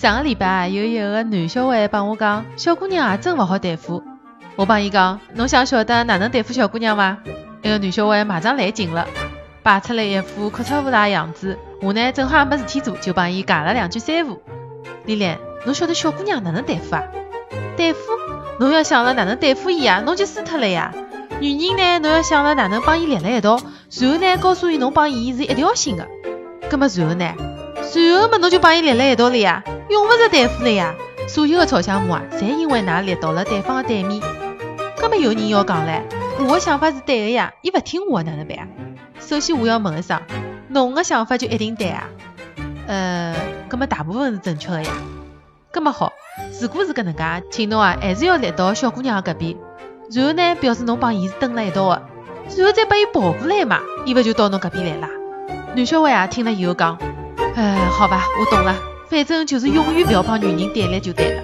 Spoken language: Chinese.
上个礼拜，有一个男小孩帮我讲，小姑娘啊真勿好对付。我帮伊讲，侬想晓得哪能对付小姑娘伐？那个男小孩马上来劲了，摆出来一副哭出乌大样子。我呢正好也没事体做，就帮伊讲了两句三胡。丽丽，侬晓得小姑娘哪能对付啊？对付？侬要想了哪能对付伊啊，侬就输脱了呀。女人呢，侬要想了哪能帮伊立辣一道，然后呢告诉伊侬帮伊是一条心的。葛么然后呢？然后么侬就帮伊立辣一道了呀。用勿着对付了呀！所有的吵相骂啊，侪因为㑚立到了对方的对面。葛末有人要讲唻，我的想法是对的呀，伊勿听我哪能办啊？首先我要问一声，侬的想法就一定对啊？呃，葛末大部分是正确的呀。葛末好，如果是搿能介，请侬啊还是要立到小姑娘个搿边，然后呢表示侬帮伊是蹲辣一道的，然后再把伊抱过来嘛，伊勿就到侬搿边来啦？男小孩啊听了以后讲，呃，好吧，我懂了。反正就是永远不要帮女人对立就对了。